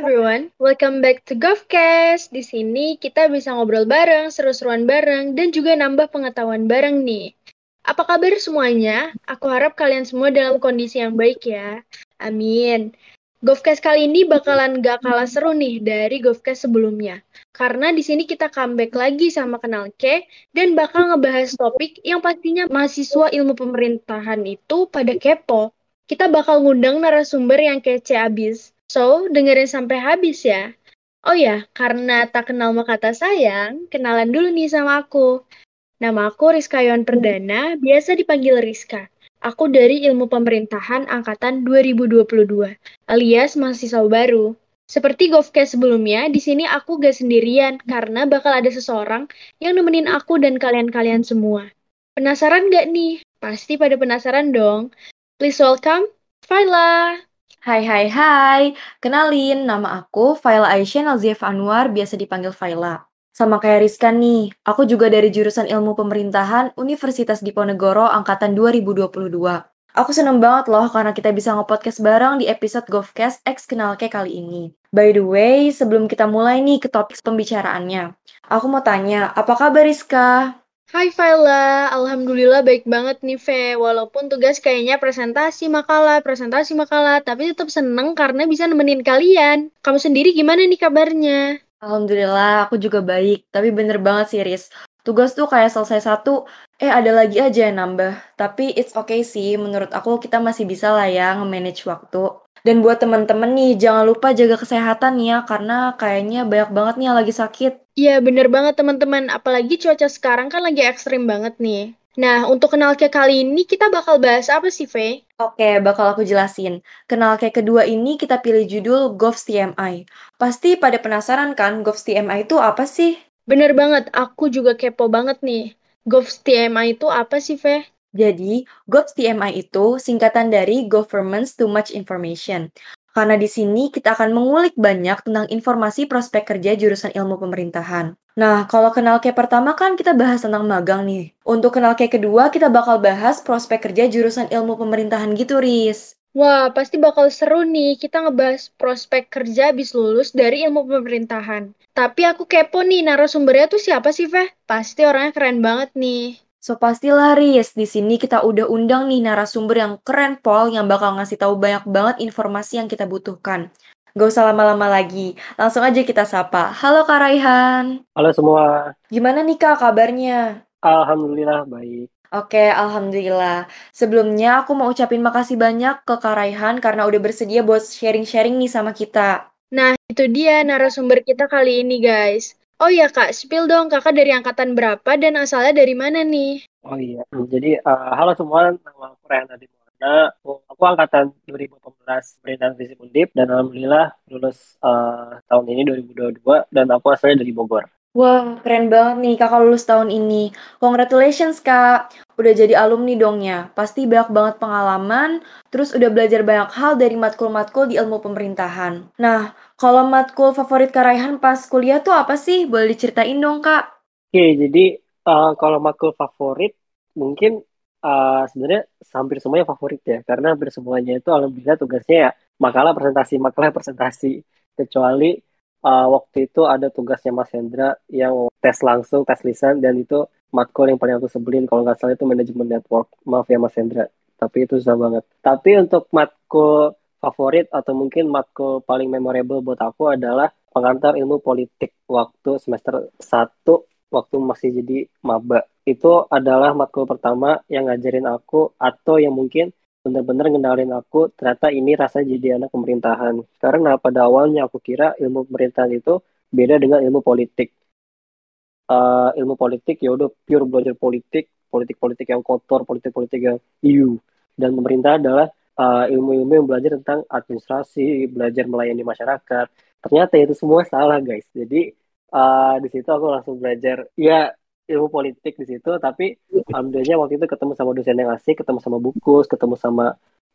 everyone, welcome back to GovCast. Di sini kita bisa ngobrol bareng, seru-seruan bareng, dan juga nambah pengetahuan bareng nih. Apa kabar semuanya? Aku harap kalian semua dalam kondisi yang baik ya. Amin. GovCast kali ini bakalan gak kalah seru nih dari GovCast sebelumnya. Karena di sini kita comeback lagi sama Kenal Ke dan bakal ngebahas topik yang pastinya mahasiswa ilmu pemerintahan itu pada kepo. Kita bakal ngundang narasumber yang kece abis. So, dengerin sampai habis ya. Oh ya, karena tak kenal maka kata sayang, kenalan dulu nih sama aku. Nama aku Rizka Yon Perdana, biasa dipanggil Rizka. Aku dari Ilmu Pemerintahan Angkatan 2022, alias mahasiswa baru. Seperti Govcast sebelumnya, di sini aku gak sendirian karena bakal ada seseorang yang nemenin aku dan kalian-kalian semua. Penasaran gak nih? Pasti pada penasaran dong. Please welcome, Faila. Hai hai hai, kenalin nama aku Faila Aisyah Nazif Anwar, biasa dipanggil Faila. Sama kayak Rizka nih, aku juga dari jurusan Ilmu Pemerintahan Universitas Diponegoro angkatan 2022. Aku seneng banget loh karena kita bisa nge-podcast bareng di episode Govcast X Kenal Ke kali ini. By the way, sebelum kita mulai nih ke topik pembicaraannya, aku mau tanya, apa kabar Rizka? Hai Vela, Alhamdulillah baik banget nih Ve. Walaupun tugas kayaknya presentasi makalah, presentasi makalah, tapi tetap seneng karena bisa nemenin kalian. Kamu sendiri gimana nih kabarnya? Alhamdulillah, aku juga baik. Tapi bener banget sih, Riz. Tugas tuh kayak selesai satu, eh ada lagi aja yang nambah. Tapi it's okay sih, menurut aku kita masih bisa lah ya nge-manage waktu. Dan buat temen-temen nih, jangan lupa jaga kesehatan ya, karena kayaknya banyak banget nih yang lagi sakit. Iya, bener banget teman-teman. Apalagi cuaca sekarang kan lagi ekstrim banget nih. Nah, untuk kenal ke kali ini kita bakal bahas apa sih, Fe? Oke, bakal aku jelasin. Kenal ke kedua ini kita pilih judul GovS TMI. Pasti pada penasaran kan GovS TMI itu apa sih? Bener banget, aku juga kepo banget nih. GovS TMI itu apa sih, Fe? Jadi, GOVS TMI itu singkatan dari Governments Too Much Information. Karena di sini kita akan mengulik banyak tentang informasi prospek kerja jurusan ilmu pemerintahan. Nah, kalau kenal ke pertama kan kita bahas tentang magang nih. Untuk kenal ke kedua kita bakal bahas prospek kerja jurusan ilmu pemerintahan gitu, Riz. Wah, pasti bakal seru nih kita ngebahas prospek kerja habis lulus dari ilmu pemerintahan. Tapi aku kepo nih, narasumbernya tuh siapa sih, Veh? Pasti orangnya keren banget nih. So pastilah Riz, di sini kita udah undang nih narasumber yang keren Pol yang bakal ngasih tahu banyak banget informasi yang kita butuhkan. Gak usah lama-lama lagi, langsung aja kita sapa. Halo Kak Raihan. Halo semua. Gimana nih Kak kabarnya? Alhamdulillah baik. Oke, Alhamdulillah. Sebelumnya aku mau ucapin makasih banyak ke Kak Raihan karena udah bersedia buat sharing-sharing nih sama kita. Nah, itu dia narasumber kita kali ini guys. Oh iya Kak, spill dong Kakak dari angkatan berapa dan asalnya dari mana nih? Oh iya, jadi uh, halo semua, nama aku Rehan Adi Mohana. Aku, aku angkatan 2018 Pemerintahan Fisik Undip dan alhamdulillah lulus uh, tahun ini 2022 dan aku asalnya dari Bogor. Wah, keren banget nih kakak lulus tahun ini. Congratulations kak, udah jadi alumni dong ya. Pasti banyak banget pengalaman, terus udah belajar banyak hal dari matkul-matkul di ilmu pemerintahan. Nah, kalau matkul favorit Kak Raihan pas kuliah tuh apa sih? Boleh diceritain dong, Kak? Oke, jadi uh, kalau matkul favorit mungkin uh, sebenarnya hampir semuanya favorit ya. Karena hampir semuanya itu alhamdulillah tugasnya ya makalah presentasi, makalah presentasi. Kecuali uh, waktu itu ada tugasnya Mas Hendra yang tes langsung, tes lisan, dan itu matkul yang paling aku sebelin. Kalau nggak salah itu manajemen network. Maaf ya Mas Hendra. Tapi itu susah banget. Tapi untuk matkul favorit atau mungkin matkul paling memorable buat aku adalah pengantar ilmu politik waktu semester 1 waktu masih jadi maba. Itu adalah matkul pertama yang ngajarin aku atau yang mungkin benar-benar ngendalin aku ternyata ini rasa jadi anak pemerintahan. Karena pada awalnya aku kira ilmu pemerintahan itu beda dengan ilmu politik. Uh, ilmu politik ya udah pure belajar politik, politik-politik yang kotor, politik-politik yang iu. Dan pemerintah adalah uh, ilmu-ilmu yang belajar tentang administrasi, belajar melayani masyarakat. Ternyata itu semua salah, guys. Jadi uh, di situ aku langsung belajar ya ilmu politik di situ, tapi alhamdulillah waktu itu ketemu sama dosen yang asik, ketemu sama Bukus, ketemu sama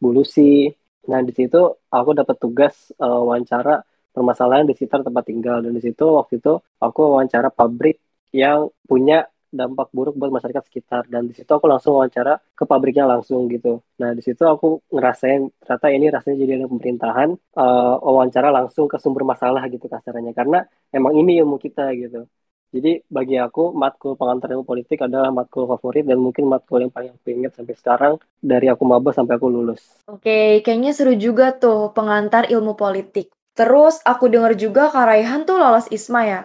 Bulusi. Nah di situ aku dapat tugas uh, wawancara permasalahan di sekitar tempat tinggal. Dan di situ waktu itu aku wawancara pabrik yang punya dampak buruk buat masyarakat sekitar. Dan di situ aku langsung wawancara ke pabriknya langsung gitu. Nah di situ aku ngerasain ternyata ini rasanya jadi ada pemerintahan uh, wawancara langsung ke sumber masalah gitu kasarnya. Karena emang ini ilmu kita gitu jadi bagi aku matkul pengantar ilmu politik adalah matkul favorit dan mungkin matkul yang paling aku ingat sampai sekarang dari aku maba sampai aku lulus. Oke, kayaknya seru juga tuh pengantar ilmu politik. Terus aku denger juga Kak Raihan tuh lolos ISMA ya.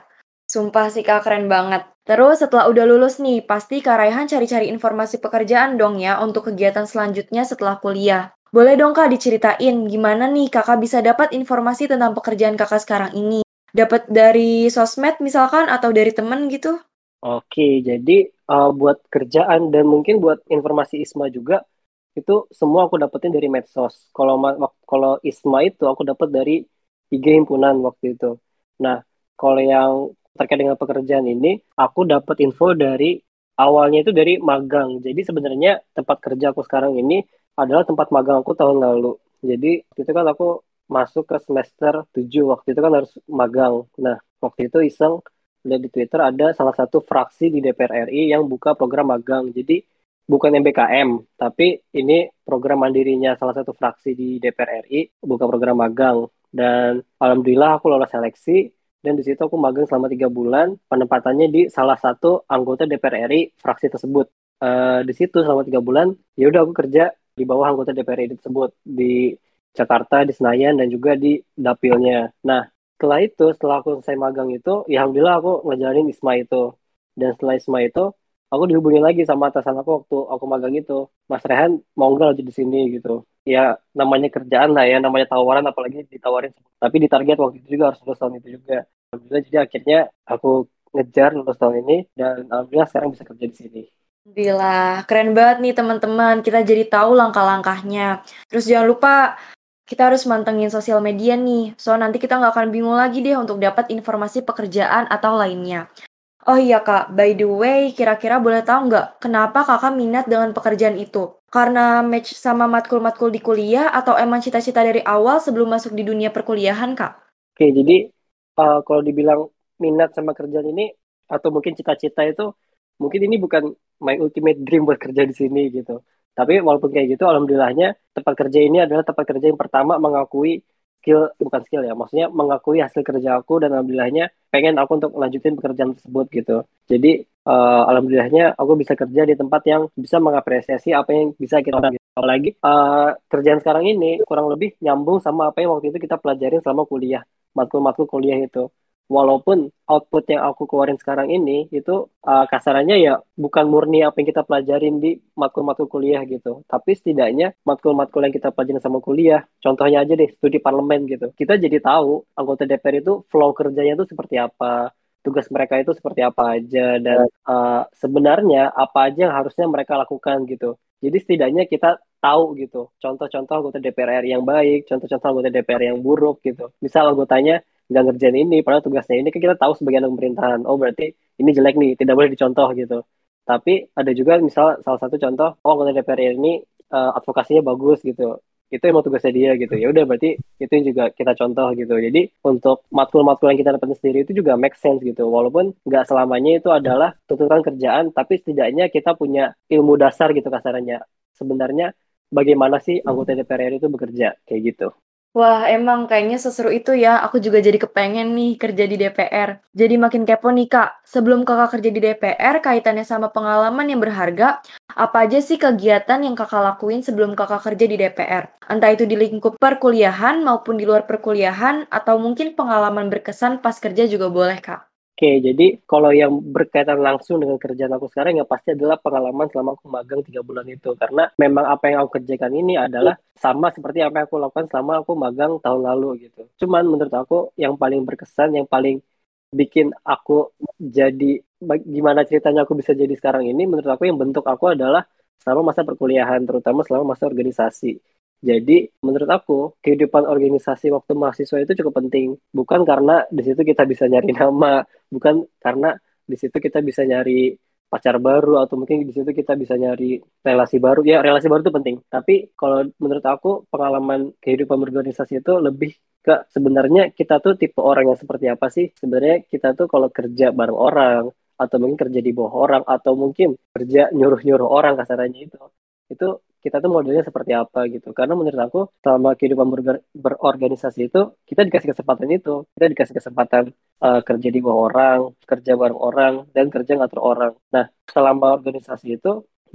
Sumpah sih Kak keren banget. Terus setelah udah lulus nih, pasti Kak Raihan cari-cari informasi pekerjaan dong ya untuk kegiatan selanjutnya setelah kuliah. Boleh dong Kak diceritain gimana nih Kakak bisa dapat informasi tentang pekerjaan Kakak sekarang ini? Dapat dari sosmed misalkan atau dari temen gitu? Oke, jadi uh, buat kerjaan dan mungkin buat informasi ISMA juga itu semua aku dapetin dari medsos. Kalau kalau ISMA itu aku dapat dari IG himpunan waktu itu. Nah, kalau yang terkait dengan pekerjaan ini, aku dapat info dari awalnya itu dari magang. Jadi sebenarnya tempat kerja aku sekarang ini adalah tempat magang aku tahun lalu. Jadi itu kan aku masuk ke semester 7 waktu itu kan harus magang. Nah, waktu itu iseng lihat di Twitter ada salah satu fraksi di DPR RI yang buka program magang. Jadi bukan MBKM, tapi ini program mandirinya salah satu fraksi di DPR RI buka program magang. Dan alhamdulillah aku lolos seleksi dan di situ aku magang selama tiga bulan penempatannya di salah satu anggota DPR RI fraksi tersebut uh, di situ selama tiga bulan ya udah aku kerja di bawah anggota DPR RI tersebut di Jakarta di Senayan dan juga di dapilnya. Nah setelah itu setelah aku selesai magang itu ya alhamdulillah aku ngejalanin ISMA itu. Dan setelah ISMA itu aku dihubungi lagi sama atasan aku waktu aku magang itu. Mas Rehan mau nggak di sini gitu. Ya namanya kerjaan lah ya namanya tawaran apalagi ditawarin tapi di target waktu itu juga harus lulus tahun itu juga. Alhamdulillah jadi akhirnya aku ngejar lulus tahun ini dan alhamdulillah sekarang bisa kerja di sini. Alhamdulillah, keren banget nih teman-teman. Kita jadi tahu langkah-langkahnya. Terus jangan lupa kita harus mantengin sosial media nih. So nanti kita nggak akan bingung lagi deh untuk dapat informasi pekerjaan atau lainnya. Oh iya kak, by the way, kira-kira boleh tahu nggak kenapa kakak minat dengan pekerjaan itu? Karena match sama matkul-matkul di kuliah atau emang cita-cita dari awal sebelum masuk di dunia perkuliahan kak? Oke, jadi uh, kalau dibilang minat sama kerjaan ini atau mungkin cita-cita itu mungkin ini bukan my ultimate dream buat kerja di sini gitu. Tapi walaupun kayak gitu, alhamdulillahnya tempat kerja ini adalah tempat kerja yang pertama mengakui skill bukan skill ya maksudnya mengakui hasil kerja aku dan alhamdulillahnya pengen aku untuk lanjutin pekerjaan tersebut gitu. Jadi uh, alhamdulillahnya aku bisa kerja di tempat yang bisa mengapresiasi apa yang bisa kita gitu. apalagi uh, kerjaan sekarang ini kurang lebih nyambung sama apa yang waktu itu kita pelajarin selama kuliah matkul-matkul kuliah itu walaupun output yang aku keluarin sekarang ini itu uh, kasarannya ya bukan murni apa yang kita pelajarin di matkul-matkul kuliah gitu. Tapi setidaknya matkul-matkul yang kita pelajarin sama kuliah, contohnya aja deh studi parlemen gitu. Kita jadi tahu anggota DPR itu flow kerjanya itu seperti apa, tugas mereka itu seperti apa aja dan uh, sebenarnya apa aja yang harusnya mereka lakukan gitu. Jadi setidaknya kita tahu gitu contoh-contoh anggota DPR yang baik, contoh-contoh anggota DPR yang buruk gitu. Misal anggotanya nggak ngerjain ini padahal tugasnya ini. Kan kita tahu sebagai anak pemerintahan oh berarti ini jelek nih tidak boleh dicontoh gitu. Tapi ada juga misal salah satu contoh oh anggota DPR ini uh, advokasinya bagus gitu. Itu emang tugasnya dia gitu. Ya udah berarti itu juga kita contoh gitu. Jadi untuk matkul-matkul yang kita dapat sendiri itu juga make sense gitu. Walaupun nggak selamanya itu adalah tuntutan kerjaan tapi setidaknya kita punya ilmu dasar gitu kasarannya. Sebenarnya bagaimana sih anggota DPR itu bekerja kayak gitu Wah, emang kayaknya seseru itu ya. Aku juga jadi kepengen nih kerja di DPR. Jadi makin kepo nih, Kak. Sebelum Kakak kerja di DPR, kaitannya sama pengalaman yang berharga, apa aja sih kegiatan yang Kakak lakuin sebelum Kakak kerja di DPR? Entah itu di lingkup perkuliahan maupun di luar perkuliahan, atau mungkin pengalaman berkesan pas kerja juga boleh, Kak. Oke, jadi kalau yang berkaitan langsung dengan kerjaan aku sekarang ya pasti adalah pengalaman selama aku magang tiga bulan itu. Karena memang apa yang aku kerjakan ini adalah sama seperti apa yang aku lakukan selama aku magang tahun lalu gitu. Cuman menurut aku yang paling berkesan, yang paling bikin aku jadi gimana ceritanya aku bisa jadi sekarang ini, menurut aku yang bentuk aku adalah selama masa perkuliahan, terutama selama masa organisasi. Jadi menurut aku kehidupan organisasi waktu mahasiswa itu cukup penting. Bukan karena di situ kita bisa nyari nama, bukan karena di situ kita bisa nyari pacar baru atau mungkin di situ kita bisa nyari relasi baru. Ya relasi baru itu penting. Tapi kalau menurut aku pengalaman kehidupan berorganisasi itu lebih ke sebenarnya kita tuh tipe orang yang seperti apa sih? Sebenarnya kita tuh kalau kerja bareng orang atau mungkin kerja di bawah orang atau mungkin kerja nyuruh-nyuruh orang kasarannya itu itu kita tuh modelnya seperti apa gitu. Karena menurut aku selama kehidupan ber berorganisasi itu kita dikasih kesempatan itu. Kita dikasih kesempatan uh, kerja di bawah orang kerja bareng orang dan kerja ngatur orang. Nah selama organisasi itu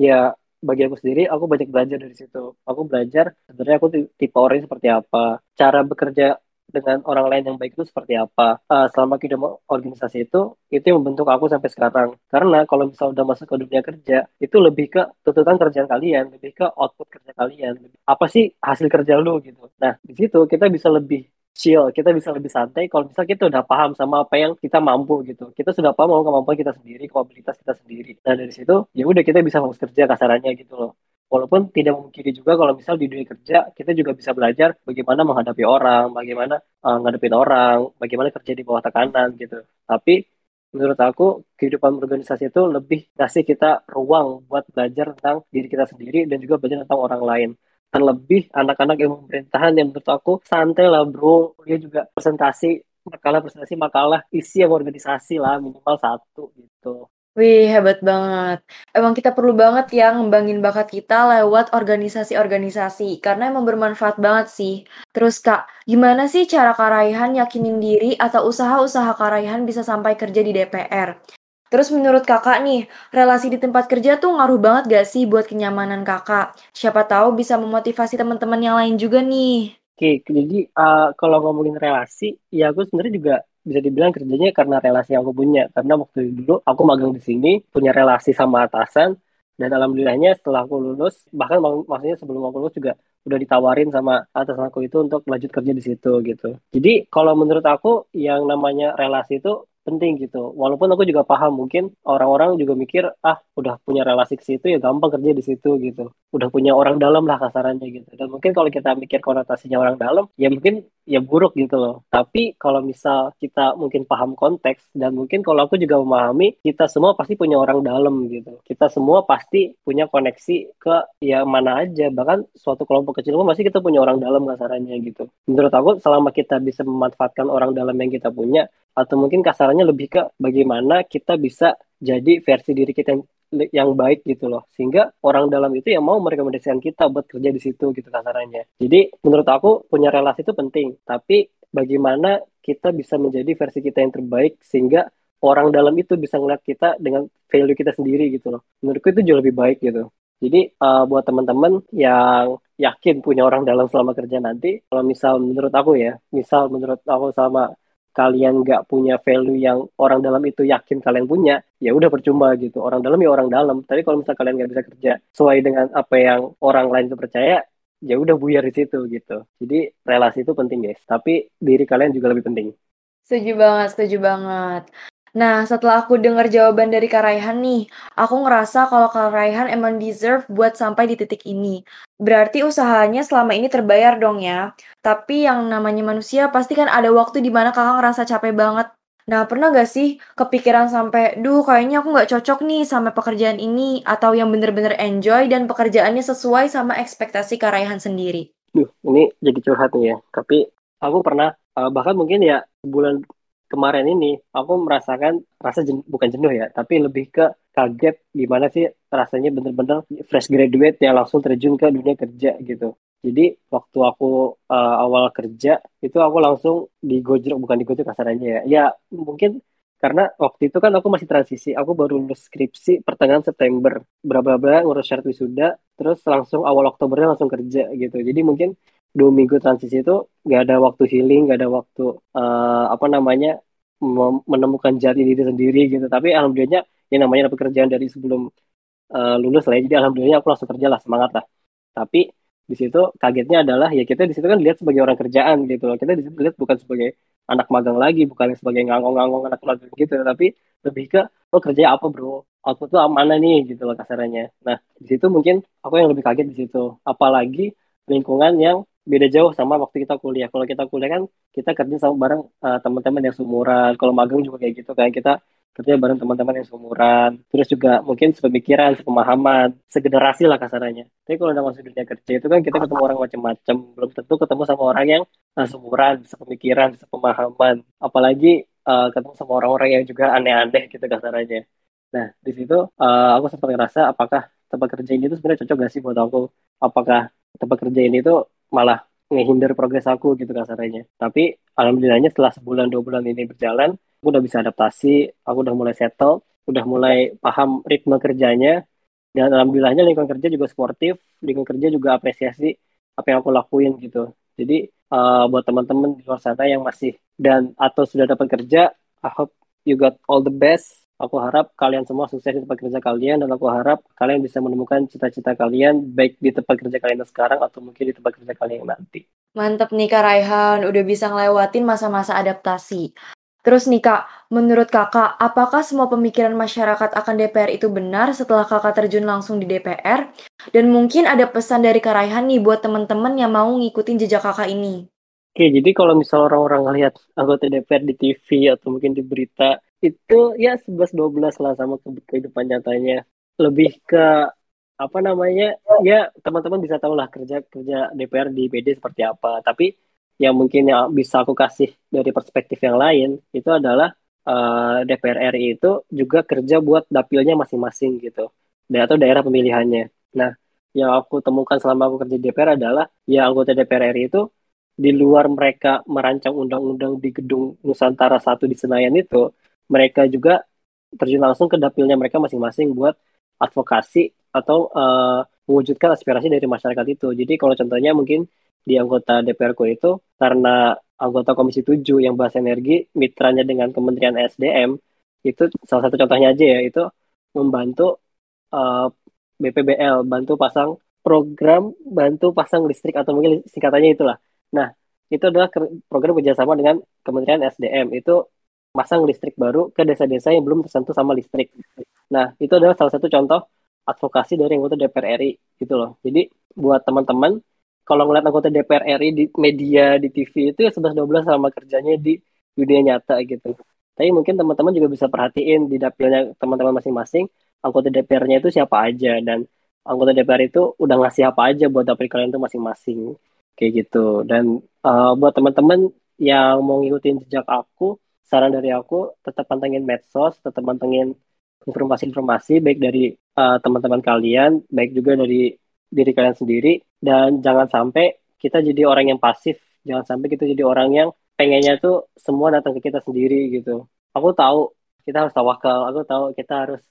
ya bagi aku sendiri aku banyak belajar dari situ. Aku belajar sebenarnya aku tipe orang seperti apa cara bekerja dengan orang lain yang baik itu seperti apa uh, selama kehidupan organisasi itu itu yang membentuk aku sampai sekarang karena kalau misal udah masuk ke dunia kerja itu lebih ke tuntutan kerjaan kalian lebih ke output kerja kalian apa sih hasil kerja lu gitu nah di situ kita bisa lebih chill, kita bisa lebih santai kalau misal kita udah paham sama apa yang kita mampu gitu. Kita sudah paham sama kemampuan kita sendiri, kapabilitas kita sendiri. Nah dari situ ya udah kita bisa fokus kerja kasarannya gitu loh. Walaupun tidak memungkiri juga kalau misal di dunia kerja kita juga bisa belajar bagaimana menghadapi orang, bagaimana uh, ngadepin orang, bagaimana kerja di bawah tekanan gitu. Tapi menurut aku kehidupan organisasi itu lebih kasih kita ruang buat belajar tentang diri kita sendiri dan juga belajar tentang orang lain. Terlebih anak-anak yang pemerintahan yang menurut aku santai lah bro, dia juga presentasi makalah presentasi makalah isi yang organisasi lah minimal satu gitu. Wih, hebat banget. Emang kita perlu banget ya ngembangin bakat kita lewat organisasi-organisasi, karena emang bermanfaat banget sih. Terus Kak, gimana sih cara Kak Raihan yakinin diri atau usaha-usaha Kak Raihan bisa sampai kerja di DPR? Terus menurut Kakak nih, relasi di tempat kerja tuh ngaruh banget gak sih buat kenyamanan Kakak? Siapa tahu bisa memotivasi teman-teman yang lain juga nih. Oke, jadi uh, kalau ngomongin relasi, ya aku sebenarnya juga bisa dibilang kerjanya karena relasi yang aku punya. Karena waktu dulu aku magang di sini punya relasi sama atasan dan alhamdulillahnya setelah aku lulus bahkan mak maksudnya sebelum aku lulus juga udah ditawarin sama atasan aku itu untuk lanjut kerja di situ gitu. Jadi kalau menurut aku yang namanya relasi itu penting gitu. Walaupun aku juga paham mungkin orang-orang juga mikir ah udah punya relasi ke situ ya gampang kerja di situ gitu. Udah punya orang dalam lah kasarannya gitu. Dan mungkin kalau kita mikir konotasinya orang dalam ya mungkin ya buruk gitu loh. Tapi kalau misal kita mungkin paham konteks dan mungkin kalau aku juga memahami kita semua pasti punya orang dalam gitu. Kita semua pasti punya koneksi ke ya mana aja. Bahkan suatu kelompok kecil pun masih kita punya orang dalam kasarannya gitu. Menurut aku selama kita bisa memanfaatkan orang dalam yang kita punya atau mungkin kasarannya lebih ke bagaimana kita bisa jadi versi diri kita yang yang baik gitu loh. Sehingga orang dalam itu yang mau merekomendasikan kita buat kerja di situ gitu kasarannya. Jadi menurut aku punya relasi itu penting. Tapi bagaimana kita bisa menjadi versi kita yang terbaik sehingga orang dalam itu bisa ngeliat kita dengan value kita sendiri gitu loh. Menurutku itu jauh lebih baik gitu. Jadi uh, buat teman-teman yang yakin punya orang dalam selama kerja nanti kalau misal menurut aku ya misal menurut aku sama kalian nggak punya value yang orang dalam itu yakin kalian punya, ya udah percuma gitu. Orang dalam ya orang dalam. Tapi kalau misalnya kalian nggak bisa kerja sesuai dengan apa yang orang lain itu percaya, ya udah buyar di situ gitu. Jadi relasi itu penting guys. Tapi diri kalian juga lebih penting. Setuju banget, setuju banget. Nah, setelah aku dengar jawaban dari Kak Raihan nih, aku ngerasa kalau Kak Raihan emang deserve buat sampai di titik ini. Berarti usahanya selama ini terbayar dong ya. Tapi yang namanya manusia pasti kan ada waktu di mana kakak ngerasa capek banget. Nah, pernah gak sih kepikiran sampai, duh kayaknya aku gak cocok nih sama pekerjaan ini, atau yang bener-bener enjoy dan pekerjaannya sesuai sama ekspektasi Kak Raihan sendiri? Duh, ini jadi curhat nih ya. Tapi aku pernah, uh, bahkan mungkin ya bulan kemarin ini aku merasakan rasa jen, bukan jenuh ya, tapi lebih ke kaget gimana sih rasanya bener-bener fresh graduate yang langsung terjun ke dunia kerja gitu. Jadi waktu aku uh, awal kerja itu aku langsung digojok bukan digojok kasarannya ya. Ya mungkin karena waktu itu kan aku masih transisi, aku baru lulus skripsi pertengahan September, berapa-berapa ngurus syarat wisuda, terus langsung awal Oktobernya langsung kerja gitu. Jadi mungkin dua minggu transisi itu nggak ada waktu healing, nggak ada waktu uh, apa namanya menemukan jati diri sendiri gitu. Tapi alhamdulillahnya yang namanya pekerjaan dari sebelum uh, lulus lah. Ya. Jadi alhamdulillah aku langsung kerja lah semangat lah. Tapi di situ kagetnya adalah ya kita di situ kan lihat sebagai orang kerjaan gitu loh. Kita lihat bukan sebagai anak magang lagi, bukan sebagai ngangong-ngangong anak magang gitu, tapi lebih ke lo oh, kerja apa bro? Output tuh mana nih gitu loh kasarannya. Nah di situ mungkin aku yang lebih kaget di situ. Apalagi lingkungan yang beda jauh sama waktu kita kuliah. Kalau kita kuliah kan kita kerja sama bareng uh, teman-teman yang seumuran. Kalau magang juga kayak gitu kan kita kerja bareng teman-teman yang seumuran. Terus juga mungkin sepemikiran, sepemahaman, segenerasi lah kasarannya. Tapi kalau udah masuk dunia kerja itu kan kita ketemu orang macam-macam. Belum tentu ketemu sama orang yang uh, seumuran, sepemikiran, sepemahaman. Apalagi uh, ketemu sama orang-orang yang juga aneh-aneh gitu kasarannya. Nah, di situ uh, aku sempat ngerasa apakah tempat kerja ini tuh sebenarnya cocok gak sih buat aku? Apakah tempat kerja ini tuh malah ngehindar progres aku gitu kasarannya. Tapi alhamdulillahnya setelah sebulan dua bulan ini berjalan, aku udah bisa adaptasi, aku udah mulai settle, udah mulai paham ritme kerjanya, dan alhamdulillahnya lingkungan kerja juga sportif, lingkungan kerja juga apresiasi apa yang aku lakuin gitu. Jadi uh, buat teman-teman di luar sana yang masih dan atau sudah dapat kerja, I hope you got all the best. Aku harap kalian semua sukses di tempat kerja kalian dan aku harap kalian bisa menemukan cita-cita kalian baik di tempat kerja kalian sekarang atau mungkin di tempat kerja kalian yang nanti. Mantep nih Kak Raihan, udah bisa ngelewatin masa-masa adaptasi. Terus nih Kak, menurut Kakak, apakah semua pemikiran masyarakat akan DPR itu benar setelah Kakak terjun langsung di DPR? Dan mungkin ada pesan dari Kak Raihan nih buat teman-teman yang mau ngikutin jejak Kakak ini. Oke, jadi kalau misal orang-orang ngelihat anggota DPR di TV atau mungkin di berita, itu ya 11-12 lah sama kehidupan nyatanya. Lebih ke apa namanya ya teman-teman bisa tahu lah kerja kerja DPR di PD seperti apa tapi yang mungkin yang bisa aku kasih dari perspektif yang lain itu adalah uh, eh, DPR RI itu juga kerja buat dapilnya masing-masing gitu atau daerah pemilihannya. Nah, yang aku temukan selama aku kerja DPR adalah ya anggota DPR RI itu di luar mereka merancang undang-undang di gedung Nusantara satu di Senayan itu, mereka juga terjun langsung ke dapilnya mereka masing-masing buat advokasi atau uh, mewujudkan aspirasi dari masyarakat itu. Jadi kalau contohnya mungkin di anggota DPRku itu karena anggota Komisi 7 yang bahas energi mitranya dengan Kementerian SDM itu salah satu contohnya aja ya itu membantu uh, eh, BPBL bantu pasang program bantu pasang listrik atau mungkin singkatannya itulah. Nah, itu adalah program kerjasama dengan Kementerian SDM itu pasang listrik baru ke desa-desa yang belum tersentuh sama listrik. Nah, itu adalah salah satu contoh advokasi dari anggota DPR RI gitu loh. Jadi buat teman-teman kalau ngeliat anggota DPR RI di media di TV itu ya 11-12 sama kerjanya di dunia nyata gitu. Tapi mungkin teman-teman juga bisa perhatiin di dapilnya teman-teman masing-masing anggota DPR-nya itu siapa aja dan anggota DPR itu udah ngasih apa aja buat dapil kalian itu masing-masing kayak gitu. Dan uh, buat teman-teman yang mau ngikutin jejak aku, saran dari aku tetap pantengin medsos, tetap pantengin informasi-informasi baik dari uh, teman-teman kalian, baik juga dari diri kalian sendiri. Dan jangan sampai kita jadi orang yang pasif. Jangan sampai kita jadi orang yang pengennya tuh semua datang ke kita sendiri gitu. Aku tahu kita harus tawakal. Aku tahu kita harus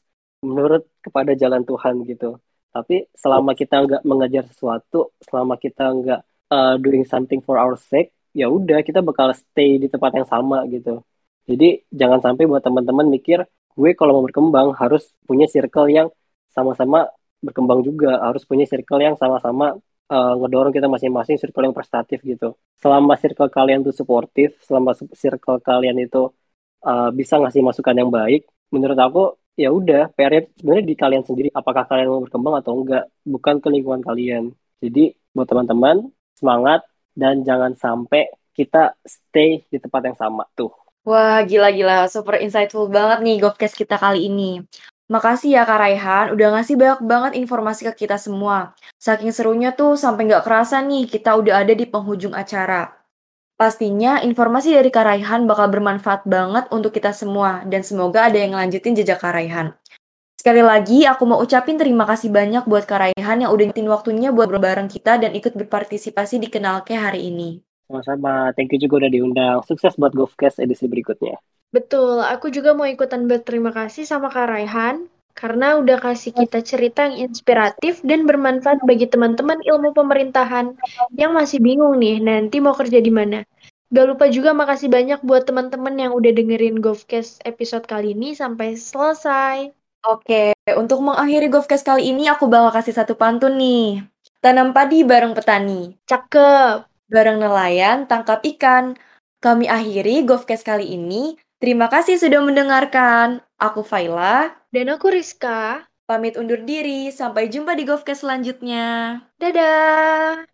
menurut kepada jalan Tuhan gitu. Tapi selama kita nggak mengajar sesuatu selama kita nggak uh, doing something for our sake ya udah kita bakal stay di tempat yang sama gitu. Jadi jangan sampai buat teman-teman mikir gue kalau mau berkembang harus punya circle yang sama-sama berkembang juga. Harus punya circle yang sama-sama uh, ngedorong kita masing-masing circle yang prestatif gitu. Selama circle kalian tuh suportif selama circle kalian itu uh, bisa ngasih masukan yang baik menurut aku ya udah PR sebenarnya di kalian sendiri apakah kalian mau berkembang atau enggak. Bukan ke lingkungan kalian. Jadi buat teman-teman semangat dan jangan sampai kita stay di tempat yang sama tuh Wah, gila-gila. Super insightful banget nih Govcast kita kali ini. Makasih ya Kak Raihan, udah ngasih banyak banget informasi ke kita semua. Saking serunya tuh sampai nggak kerasa nih kita udah ada di penghujung acara. Pastinya informasi dari Kak Raihan bakal bermanfaat banget untuk kita semua dan semoga ada yang ngelanjutin jejak Kak Raihan. Sekali lagi aku mau ucapin terima kasih banyak buat Kak Raihan yang udah ngetin waktunya buat berbareng kita dan ikut berpartisipasi di Kenalke hari ini. Sama-sama, thank you juga udah diundang. Sukses buat GovCast edisi berikutnya. Betul, aku juga mau ikutan berterima kasih sama Kak Raihan karena udah kasih kita cerita yang inspiratif dan bermanfaat bagi teman-teman ilmu pemerintahan yang masih bingung nih nanti mau kerja di mana. Gak lupa juga makasih banyak buat teman-teman yang udah dengerin Govcast episode kali ini sampai selesai. Oke, untuk mengakhiri Govcast kali ini aku bakal kasih satu pantun nih. Tanam padi bareng petani. Cakep. Bareng nelayan tangkap ikan. Kami akhiri Govcast kali ini Terima kasih sudah mendengarkan. Aku Faila. Dan aku Rizka. Pamit undur diri. Sampai jumpa di Govcast selanjutnya. Dadah!